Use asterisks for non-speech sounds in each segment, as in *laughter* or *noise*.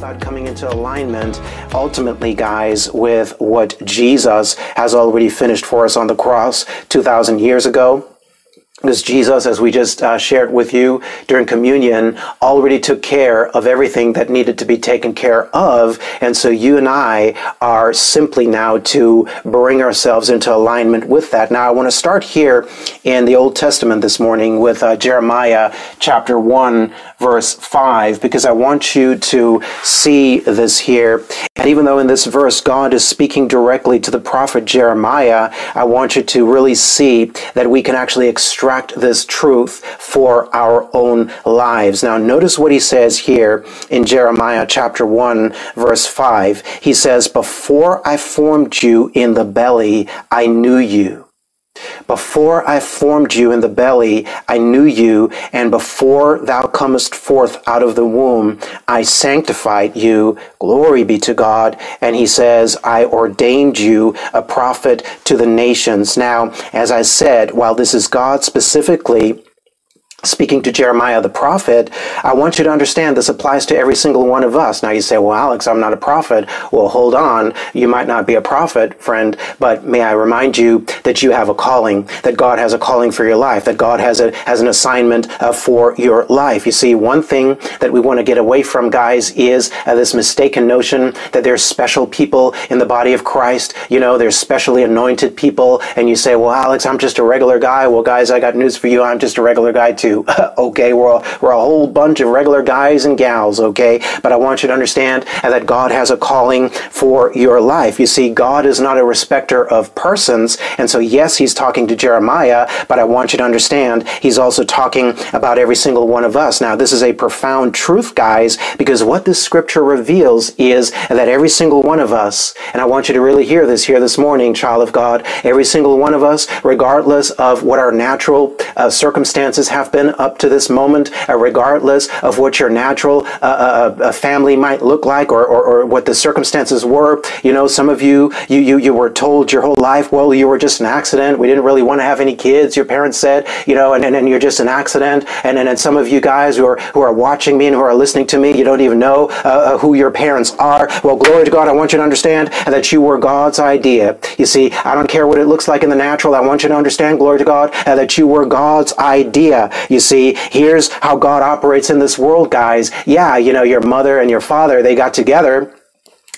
about coming into alignment, ultimately, guys, with what Jesus has already finished for us on the cross 2,000 years ago. Because Jesus, as we just uh, shared with you during communion, already took care of everything that needed to be taken care of. And so you and I are simply now to bring ourselves into alignment with that. Now, I want to start here in the Old Testament this morning with uh, Jeremiah chapter 1, verse 5, because I want you to see this here. And even though in this verse God is speaking directly to the prophet Jeremiah, I want you to really see that we can actually extract extract this truth for our own lives. Now, notice what he says here in Jeremiah chapter 1, verse 5. He says, Before I formed you in the belly, I knew you. Before I formed you in the belly, I knew you, and before thou comest forth out of the womb, I sanctified you. Glory be to God. And he says, I ordained you a prophet to the nations. Now, as I said, while this is God specifically, speaking to Jeremiah the prophet, I want you to understand this applies to every single one of us. Now you say, well, Alex, I'm not a prophet. Well, hold on. You might not be a prophet, friend, but may I remind you that you have a calling, that God has a calling for your life, that God has a, has an assignment uh, for your life. You see, one thing that we want to get away from, guys, is uh, this mistaken notion that there's special people in the body of Christ. You know, there's specially anointed people. And you say, well, Alex, I'm just a regular guy. Well, guys, I got news for you. I'm just a regular guy too. *laughs* okay? We're a, we're a whole bunch of regular guys and gals, okay? But I want you to understand that God has a calling for your life. You see, God is not a respecter of persons. And so, yes, he's talking to Jeremiah, but I want you to understand he's also talking about every single one of us. Now, this is a profound truth, guys, because what this scripture reveals is that every single one of us, and I want you to really hear this here this morning, child of God, every single one of us, regardless of what our natural uh, circumstances have been, up to this moment, uh, regardless of what your natural uh, uh, uh, family might look like or, or, or, what the circumstances were. You know, some of you, you, you, you were told your whole life, well, you were just an accident. We didn't really want to have any kids. Your parents said, you know, and, and, and you're just an accident. And, and, some of you guys who are, who are watching me and who are listening to me, you don't even know uh, who your parents are. Well, glory to God. I want you to understand that you were God's idea. You see, I don't care what it looks like in the natural. I want you to understand, glory to God, that you were God's idea. You see, here's how God operates in this world, guys. Yeah, you know, your mother and your father, they got together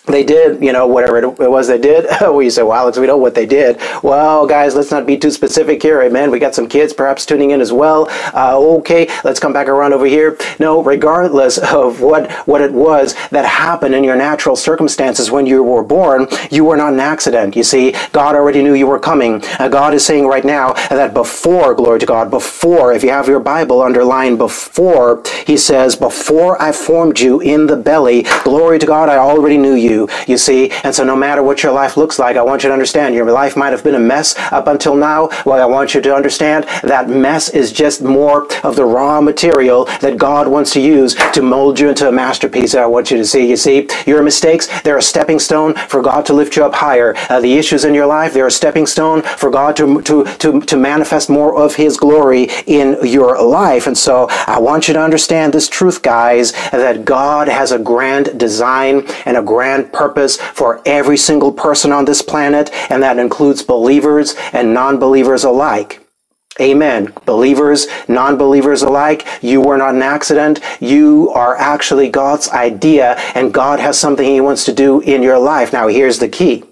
they did, you know, whatever it was they did. *laughs* we say, well, Alex, we know what they did. Well, guys, let's not be too specific here. Amen. We got some kids perhaps tuning in as well. Uh, okay, let's come back around over here. No, regardless of what, what it was that happened in your natural circumstances when you were born, you were not an accident. You see, God already knew you were coming. Uh, God is saying right now that before, glory to God, before, if you have your Bible underlined before, he says, before I formed you in the belly, glory to God, I already knew you you, you see. And so no matter what your life looks like, I want you to understand your life might have been a mess up until now. Well, I want you to understand that mess is just more of the raw material that God wants to use to mold you into a masterpiece that I want you to see. You see, your mistakes, they're a stepping stone for God to lift you up higher. Uh, the issues in your life, they're a stepping stone for God to, to, to, to manifest more of His glory in your life. And so I want you to understand this truth, guys, that God has a grand design and a grand purpose for every single person on this planet, and that includes believers and non-believers alike. Amen. Believers, non-believers alike, you were not an accident. You are actually God's idea, and God has something He wants to do in your life. Now, here's the key.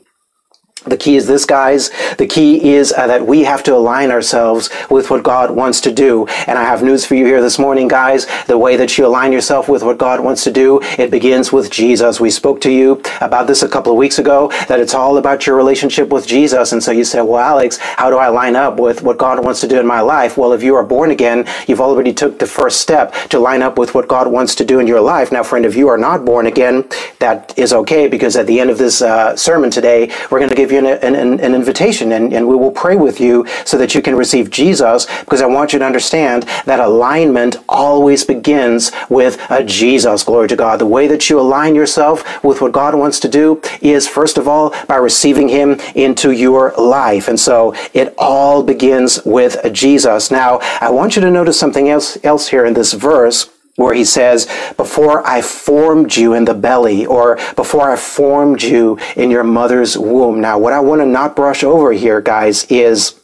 The key is this, guys. The key is uh, that we have to align ourselves with what God wants to do. And I have news for you here this morning, guys. The way that you align yourself with what God wants to do, it begins with Jesus. We spoke to you about this a couple of weeks ago, that it's all about your relationship with Jesus. And so you say, well, Alex, how do I line up with what God wants to do in my life? Well, if you are born again, you've already took the first step to line up with what God wants to do in your life. Now, friend, if you are not born again, that is okay because at the end of this uh, sermon today, we're going to give give you an, an, an invitation and, and we will pray with you so that you can receive Jesus because I want you to understand that alignment always begins with a Jesus. Glory to God. The way that you align yourself with what God wants to do is first of all by receiving him into your life. And so it all begins with Jesus. Now, I want you to notice something else, else here in this verse where he says, before I formed you in the belly, or before I formed you in your mother's womb. Now, what I want to not brush over here, guys, is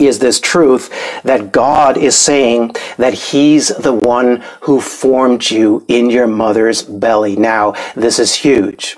is this truth that God is saying that He's the one who formed you in your mother's belly. Now, this is huge.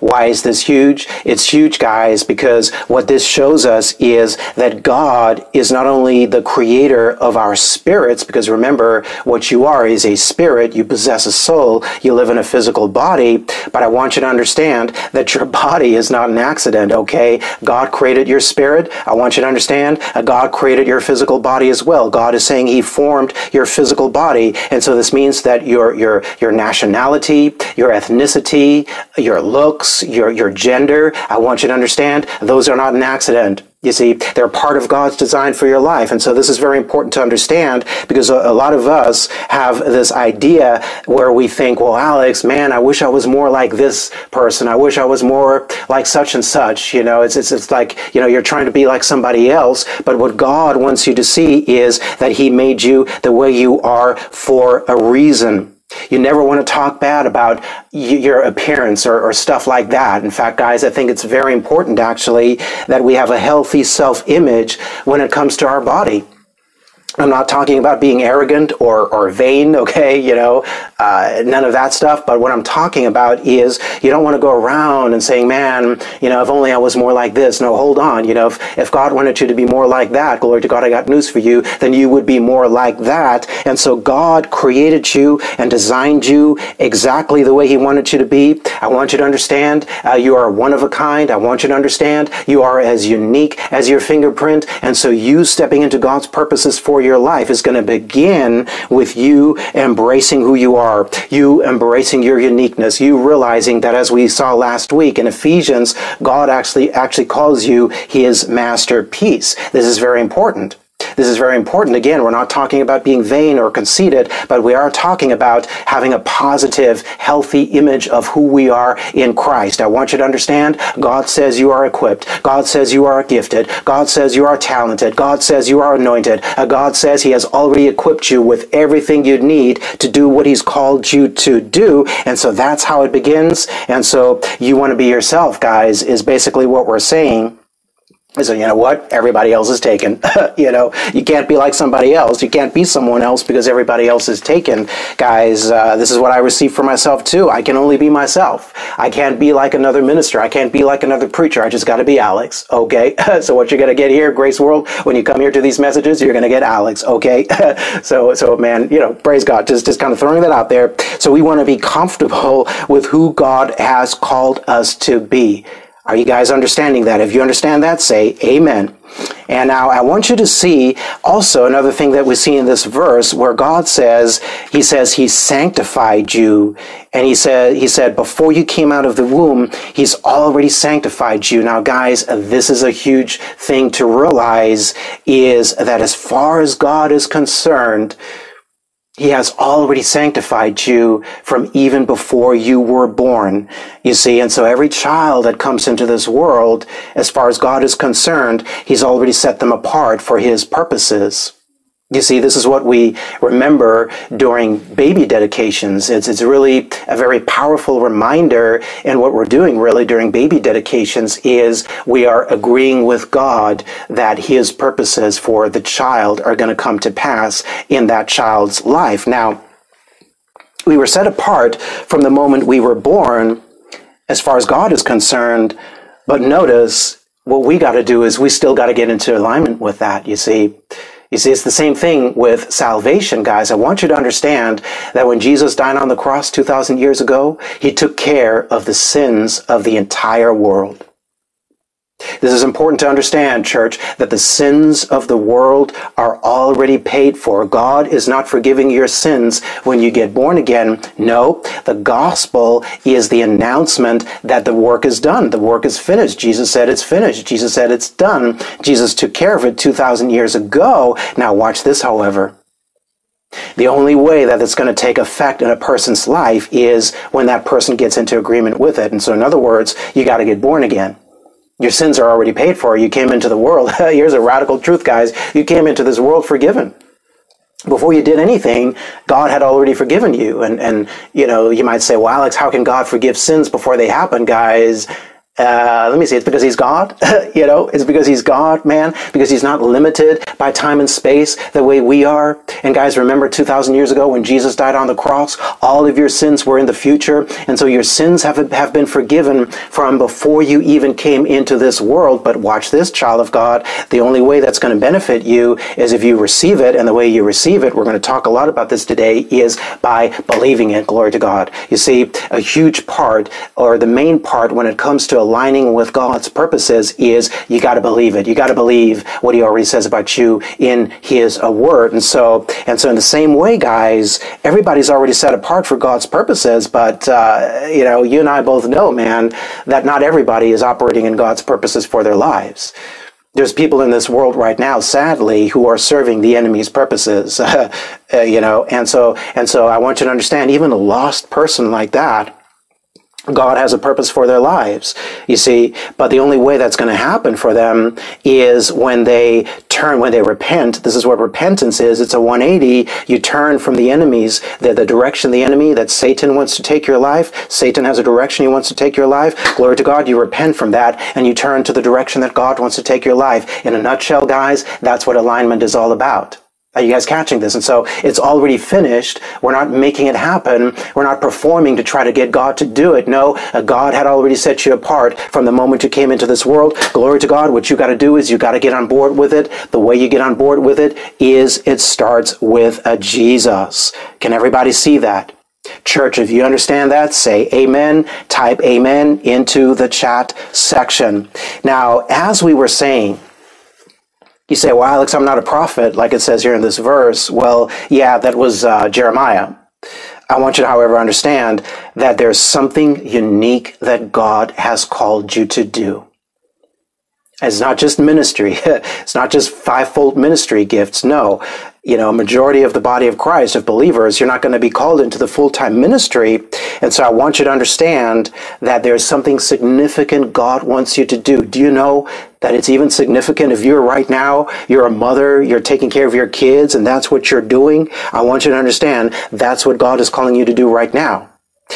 Why is this huge? It's huge, guys, because what this shows us is that God is not only the creator of our spirits, because remember, what you are is a spirit, you possess a soul, you live in a physical body, but I want you to understand that your *laughs* body is not an accident, okay? God created your spirit. I want you to understand uh, God created your physical body as well. God is saying He formed your physical body, and so this means that your, your, your nationality, your ethnicity, your look, looks, your, your gender, I want you to understand those are not an accident. You see, they're part of God's design for your life. And so this is very important to understand because a, a, lot of us have this idea where we think, well, Alex, man, I wish I was more like this person. I wish I was more like such and such. You know, it's, it's, it's like, you know, you're trying to be like somebody else. But what God wants you to see is that He made you the way you are for a reason. You never want to talk bad about your appearance or, or, stuff like that. In fact, guys, I think it's very important actually that we have a healthy self-image when it comes to our body. I'm not talking about being arrogant or, or vain, okay, you know, uh, none of that stuff. But what I'm talking about is you don't want to go around and saying, man, you know, if only I was more like this. No, hold on. You know, if, if God wanted you to be more like that, glory to God, I got news for you, then you would be more like that. And so God created you and designed you exactly the way He wanted you to be. I want you to understand uh, you are one of a kind. I want you to understand you are as unique as your fingerprint. And so you stepping into God's purposes for your life is going to begin with you embracing who you are, you embracing your uniqueness, you realizing that as we saw last week in Ephesians, God actually actually calls you his masterpiece. This is very important. This is very important. Again, we're not talking about being vain or conceited, but we are talking about having a positive, healthy image of who we are in Christ. I want you to understand God says you are equipped. God says you are gifted. God says you are talented. God says you are anointed. Uh, God says He has already equipped you with everything you need to do what He's called you to do. And so that's how it begins. And so you want to be yourself, guys, is basically what we're saying. You know what? Everybody else is taken. *laughs* you know, you can't be like somebody else. You can't be someone else because everybody else is taken. Guys, uh, this is what I receive for myself too. I can only be myself. I can't be like another minister. I can't be like another preacher. I just got to be Alex. Okay. *laughs* so what you're gonna get here, Grace World, when you come here to these messages, you're gonna get Alex. Okay. *laughs* so so man, you know, praise God. Just just kind of throwing that out there. So we want to be comfortable with who God has called us to be. Are you guys understanding that? If you understand that, say amen. And now I want you to see also another thing that we see in this verse where God says, He says He sanctified you. And He said, He said, before you came out of the womb, He's already sanctified you. Now guys, this is a huge thing to realize is that as far as God is concerned, he has already sanctified you from even before you were born. You see, and so every child that comes into this world, as far as God is concerned, He's already set them apart for His purposes. You see, this is what we remember during baby dedications. It's, it's really a very powerful reminder. And what we're doing really during baby dedications is we are agreeing with God that his purposes for the child are going to come to pass in that child's life. Now, we were set apart from the moment we were born as far as God is concerned. But notice what we got to do is we still got to get into alignment with that. You see, you see, it's the same thing with salvation, guys. I want you to understand that when Jesus died on the cross 2,000 years ago, he took care of the sins of the entire world. This is important to understand, church, that the sins of the world are already paid for. God is not forgiving your sins when you get born again. No, the gospel is the announcement that the work is done. The work is finished. Jesus said it's finished. Jesus said it's done. Jesus took care of it 2,000 years ago. Now watch this, however. The only way that it's going to take effect in a person's life is when that person gets into agreement with it. And so, in other words, you got to get born again. Your sins are already paid for. You came into the world. *laughs* Here's a radical truth, guys. You came into this world forgiven. Before you did anything, God had already forgiven you. And, and, you know, you might say, well, Alex, how can God forgive sins before they happen, guys? Uh, let me see, it's because he's God, *laughs* you know, it's because he's God, man, because he's not limited by time and space the way we are. And guys, remember 2,000 years ago when Jesus died on the cross, all of your sins were in the future. And so your sins have, have been forgiven from before you even came into this world. But watch this, child of God. The only way that's going to benefit you is if you receive it. And the way you receive it, we're going to talk a lot about this today, is by believing it. Glory to God. You see, a huge part or the main part when it comes to aligning with God's purposes is you got to believe it. You got to believe what he already says about you in his uh, word. And so, and so in the same way, guys, everybody's already set apart for God's purposes, but, uh, you know, you and I both know, man, that not everybody is operating in God's purposes for their lives there's people in this world right now, sadly, who are serving the enemy's purposes, *laughs* uh, you know, and so and so I want you to understand, even a lost person like that God has a purpose for their lives, you see. But the only way that's going to happen for them is when they turn, when they repent. This is what repentance is. It's a 180. You turn from the enemies, the, the direction the enemy that Satan wants to take your life. Satan has a direction he wants to take your life. Glory to God. You repent from that and you turn to the direction that God wants to take your life. In a nutshell, guys, that's what alignment is all about. Are you guys catching this? And so it's already finished. We're not making it happen. We're not performing to try to get God to do it. No, God had already set you apart from the moment you came into this world. Glory to God. What you got to do is you got to get on board with it. The way you get on board with it is it starts with a Jesus. Can everybody see that? Church, if you understand that, say amen. Type amen into the chat section. Now, as we were saying, you say, well, Alex, I'm not a prophet, like it says here in this verse. Well, yeah, that was uh, Jeremiah. I want you to, however, understand that there's something unique that God has called you to do. It's not just ministry. *laughs* it's not just fivefold ministry gifts. No, you know, majority of the body of Christ, of believers, you're not going to be called into the full-time ministry. And so I want you to understand that there's something significant God wants you to do. Do you know that it's even significant if you're right now, you're a mother, you're taking care of your kids, and that's what you're doing? I want you to understand that's what God is calling you to do right now.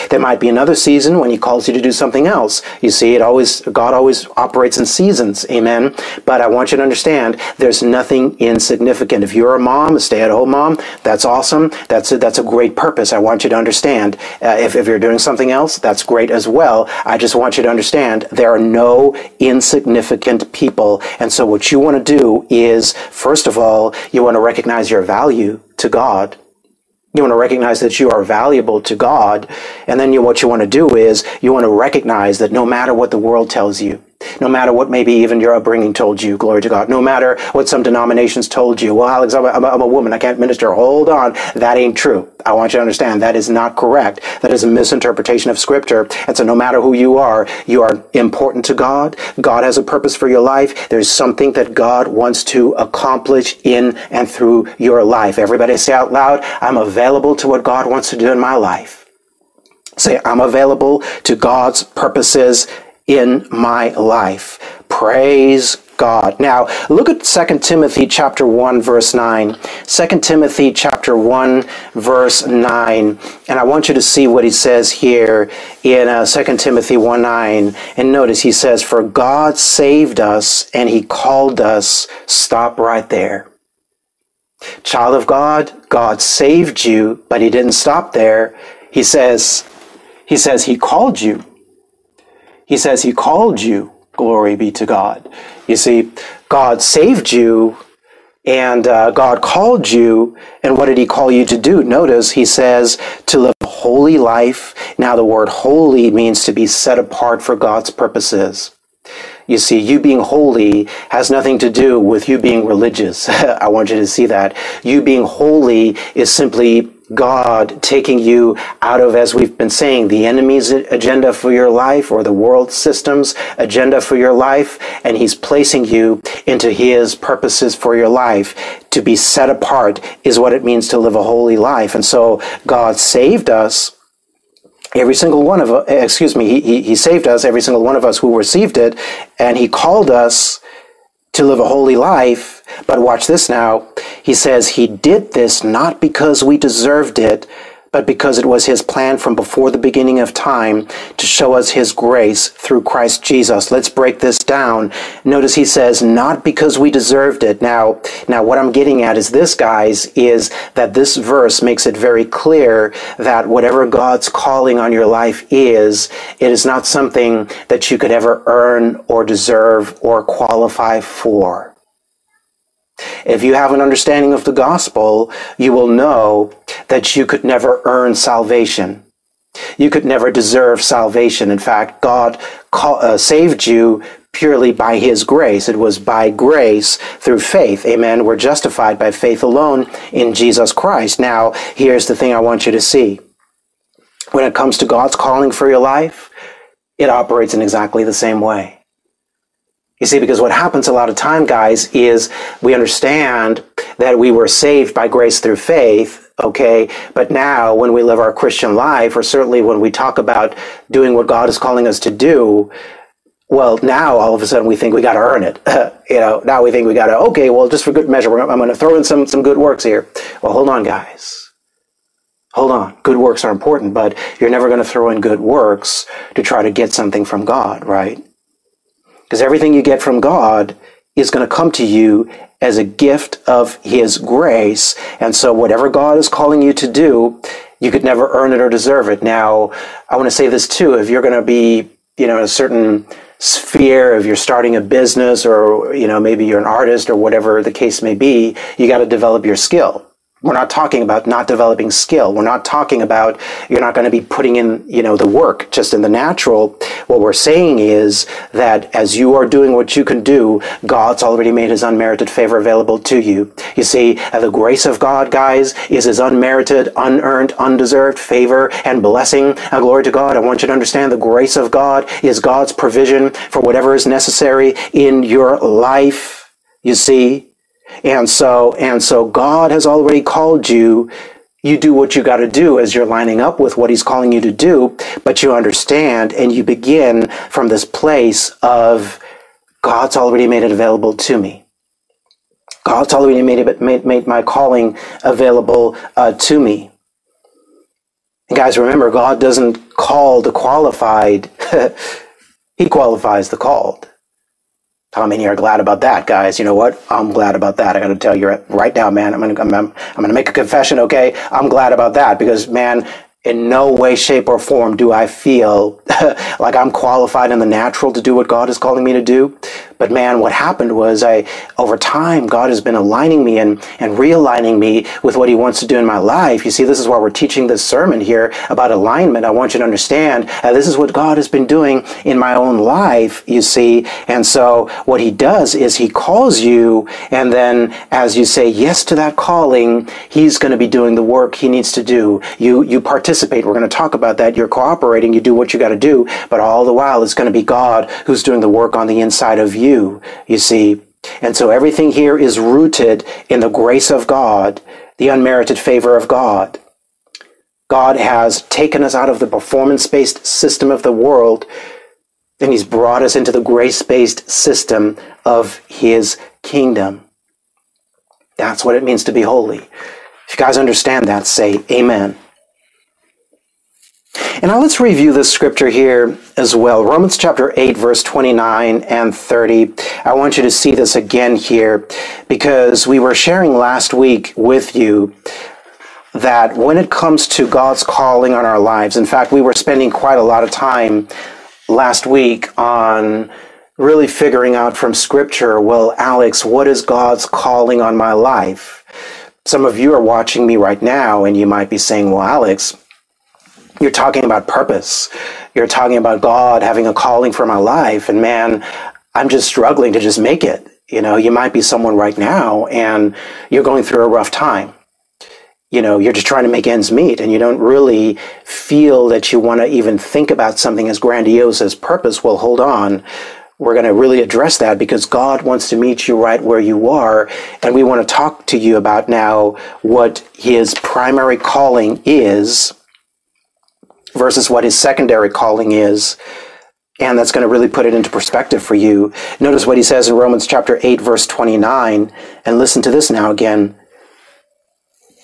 There might be another season when he calls you to do something else. You see, it always, God always operates in seasons. Amen. But I want you to understand there's nothing insignificant. If you're a mom, a stay at home mom, that's awesome. That's a, that's a great purpose. I want you to understand. Uh, if, if you're doing something else, that's great as well. I just want you to understand there are no insignificant people. And so what you want to do is, first of all, you want to recognize your value to God you want to recognize that you are valuable to God. And then you, what you want to do is you want to recognize that no matter what the world tells you, no matter what maybe even your upbringing told you, glory to God, no matter what some denominations told you, well, Alex, I'm a, I'm a, woman, I can't minister. Hold on. That ain't true. I want you to understand that is not correct. That is a misinterpretation of scripture. And so no matter who you are, you are important to God. God has a purpose for your life. There's something that God wants to accomplish in and through your life. Everybody say out loud, I'm available to what God wants to do in my life. Say, I'm available to God's purposes in my life. Praise God. Now, look at 2 Timothy chapter 1 verse 9. 2 Timothy chapter 1 verse 9. And I want you to see what he says here in uh, 2 Timothy 1 9. And notice he says, For God saved us and he called us. Stop right there. Child of God, God saved you, but he didn't stop there. He says, he says he called you. He says he called you. Glory be to God. You see, God saved you and uh, God called you. And what did he call you to do? Notice he says to live a holy life. Now, the word holy means to be set apart for God's purposes. You see, you being holy has nothing to do with you being religious. *laughs* I want you to see that. You being holy is simply God taking you out of, as we've been saying, the enemy's agenda for your life or the world system's agenda for your life, and He's placing you into His purposes for your life. To be set apart is what it means to live a holy life. And so God saved us every single one of us, excuse me, he, he, he saved us, every single one of us who received it, and he called us to live a holy life. But watch this now. He says he did this not because we deserved it, but because it was his plan from before the beginning of time to show us his grace through Christ Jesus. Let's break this down. Notice he says, not because we deserved it. Now, now what I'm getting at is this, guys, is that this verse makes it very clear that whatever God's calling on your life is, it is not something that you could ever earn or deserve or qualify for. If you have an understanding of the gospel, you will know that you could never earn salvation. You could never deserve salvation. In fact, God call, uh, saved you purely by His grace. It was by grace through faith. Amen. We're justified by faith alone in Jesus Christ. Now, here's the thing I want you to see. When it comes to God's calling for your life, it operates in exactly the same way. You see, because what happens a lot of time, guys, is we understand that we were saved by grace through faith, okay? But now when we live our Christian life, or certainly when we talk about doing what God is calling us to do, well, now all of a sudden we think we got to earn it. *laughs* you know, now we think we got to, okay, well, just for good measure, I'm going to throw in some, some good works here. Well, hold on, guys. Hold on. Good works are important, but you're never going to throw in good works to try to get something from God, right? Because everything you get from God is going to come to you as a gift of His grace. And so whatever God is calling you to do, you could never earn it or deserve it. Now, I want to say this too. If you're going to be, you know, in a certain sphere, if you're starting a business or, you know, maybe you're an artist or whatever the case may be, you got to develop your skill. We're not talking about not developing skill. We're not talking about you're not going to be putting in, you know, the work just in the natural. What we're saying is that as you are doing what you can do, God's already made his unmerited favor available to you. You see, uh, the grace of God, guys, is his unmerited, unearned, undeserved favor and blessing. And glory to God. I want you to understand the grace of God is God's provision for whatever is necessary in your life. You see, and so, and so God has already called you. You do what you got to do as you're lining up with what he's calling you to do, but you understand and you begin from this place of God's already made it available to me. God's already made it, made, made my calling available uh, to me. And guys, remember, God doesn't call the qualified. *laughs* he qualifies the called. How many are glad about that, guys? You know what? I'm glad about that. I got to tell you right now, man. I'm gonna I'm, I'm gonna make a confession. Okay, I'm glad about that because, man, in no way, shape, or form do I feel *laughs* like I'm qualified in the natural to do what God is calling me to do. But man, what happened was I, over time, God has been aligning me and, and realigning me with what he wants to do in my life. You see, this is why we're teaching this sermon here about alignment. I want you to understand uh, this is what God has been doing in my own life, you see. And so what he does is he calls you and then as you say yes to that calling, he's going to be doing the work he needs to do. You, you participate. We're going to talk about that. You're cooperating. You do what you got to do. But all the while, it's going to be God who's doing the work on the inside of you you, you see. And so everything here is rooted in the grace of God, the unmerited favor of God. God has taken us out of the performance based system of the world and He's brought us into the grace based system of His kingdom. That's what it means to be holy. If you guys understand that, say amen. And now let's review this scripture here as well. Romans chapter 8, verse 29 and 30. I want you to see this again here because we were sharing last week with you that when it comes to God's calling on our lives, in fact, we were spending quite a lot of time last week on really figuring out from scripture, well, Alex, what is God's calling on my life? Some of you are watching me right now and you might be saying, well, Alex, you're talking about purpose. You're talking about God having a calling for my life. And man, I'm just struggling to just make it. You know, you might be someone right now and you're going through a rough time. You know, you're just trying to make ends meet and you don't really feel that you want to even think about something as grandiose as purpose. Well, hold on. We're going to really address that because God wants to meet you right where you are. And we want to talk to you about now what his primary calling is versus what his secondary calling is and that's going to really put it into perspective for you. Notice what he says in Romans chapter 8, verse 29, and listen to this now again.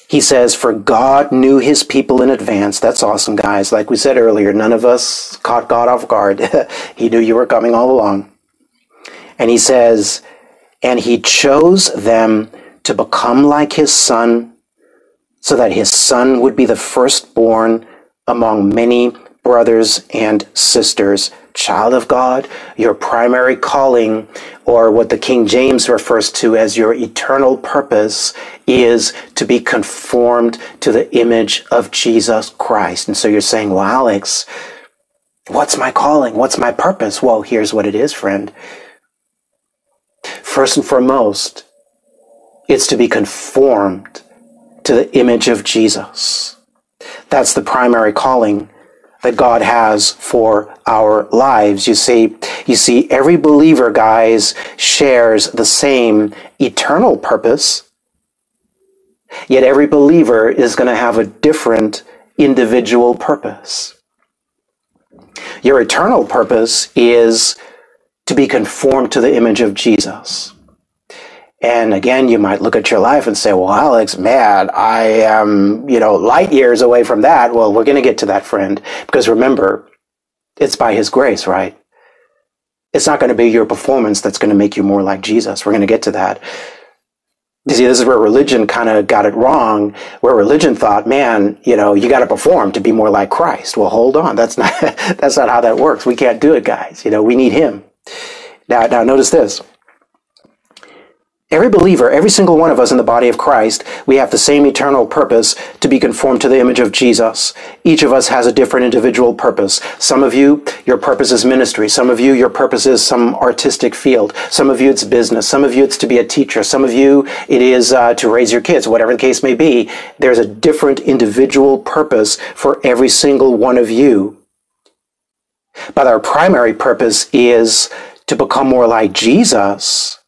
He says, For God knew his people in advance. That's awesome, guys. Like we said earlier, none of us caught God off guard. *laughs* he knew you were coming all along. And he says, And he chose them to become like his son, so that his son would be the firstborn among many brothers and sisters child of God, your primary calling, or what the King James refers to as your eternal purpose, is to be conformed to the image of Jesus Christ. And so you're saying, well, Alex, what's my calling? What's my purpose? Well, here's what it is, friend. First and foremost, it's to be conformed to the image of Jesus. That's the primary calling that God has for our lives. You see, you see, every believer, guys, shares the same eternal purpose. Yet every believer is going to have a different individual purpose. Your eternal purpose is to be conformed to the image of Jesus. And again, you might look at your life and say, well, Alex, man, I am, you know, light years away from that. Well, we're going to get to that, friend, because remember, it's by his grace, right? It's not going to be your performance that's going to make you more like Jesus. We're going to get to that. You see, this is where religion kind of got it wrong, where religion thought, man, you know, you got to perform to be more like Christ. Well, hold on. That's not, *laughs* that's not how that works. We can't do it, guys. You know, we need him. Now, now notice this. Every believer, every single one of us in the body of Christ, we have the same eternal purpose to be conformed to the image of Jesus. Each of us has a different individual purpose. Some of you, your purpose is ministry. Some of you, your purpose is some artistic field. Some of you, it's business. Some of you, it's to be a teacher. Some of you, it is uh, to raise your kids, whatever the case may be. There's a different individual purpose for every single one of you. But our primary purpose is to become more like Jesus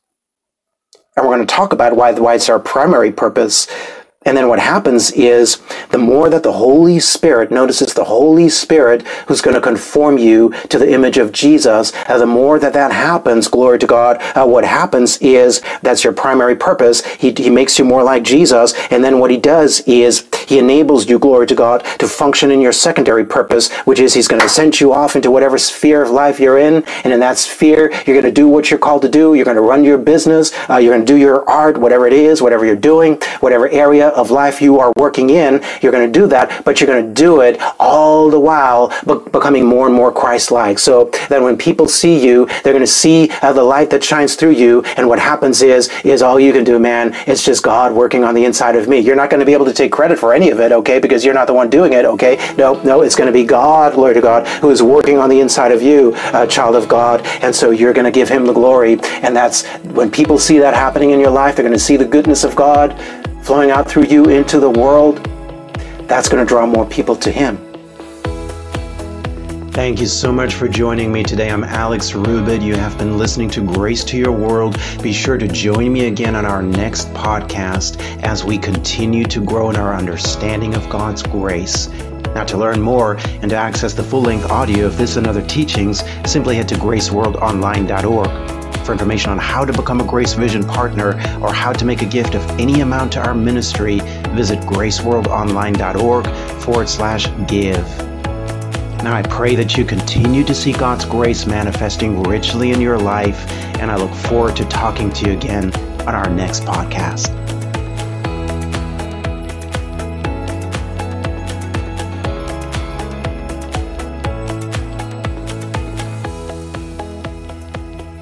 and we're going to talk about why, why it's our primary purpose and then what happens is the more that the Holy Spirit, notices the Holy Spirit who's going to conform you to the image of Jesus, uh, the more that that happens, glory to God, uh, what happens is that's your primary purpose. He, he makes you more like Jesus. And then what he does is he enables you, glory to God, to function in your secondary purpose, which is he's going to send you off into whatever sphere of life you're in. And in that sphere, you're going to do what you're called to do. You're going to run your business. Uh, you're going to do your art, whatever it is, whatever you're doing, whatever area of life you are working in, you're going to do that, but you're going to do it all the while becoming more and more Christ-like. So that when people see you, they're going to see uh, the light that shines through you. And what happens is, is all you can do, man, it's just God working on the inside of me. You're not going to be able to take credit for any of it, okay? Because you're not the one doing it, okay? No, no, it's going to be God, glory to God, who is working on the inside of you, a child of God. And so you're going to give him the glory. And that's when people see that happening in your life, they're going to see the goodness of God flowing out through you into the world, that's going to draw more people to Him. Thank you so much for joining me today. I'm Alex Rubit. You have been listening to Grace to Your World. Be sure to join me again on our next podcast as we continue to grow in our understanding of God's grace. Now, to learn more and to access the full length audio of this and other teachings, simply head to graceworldonline.org. For information on how to become a Grace Vision partner or how to make a gift of any amount to our ministry, visit graceworldonline.org forward slash give. Now, I pray that you continue to see God's grace manifesting richly in your life, and I look forward to talking to you again on our next podcast.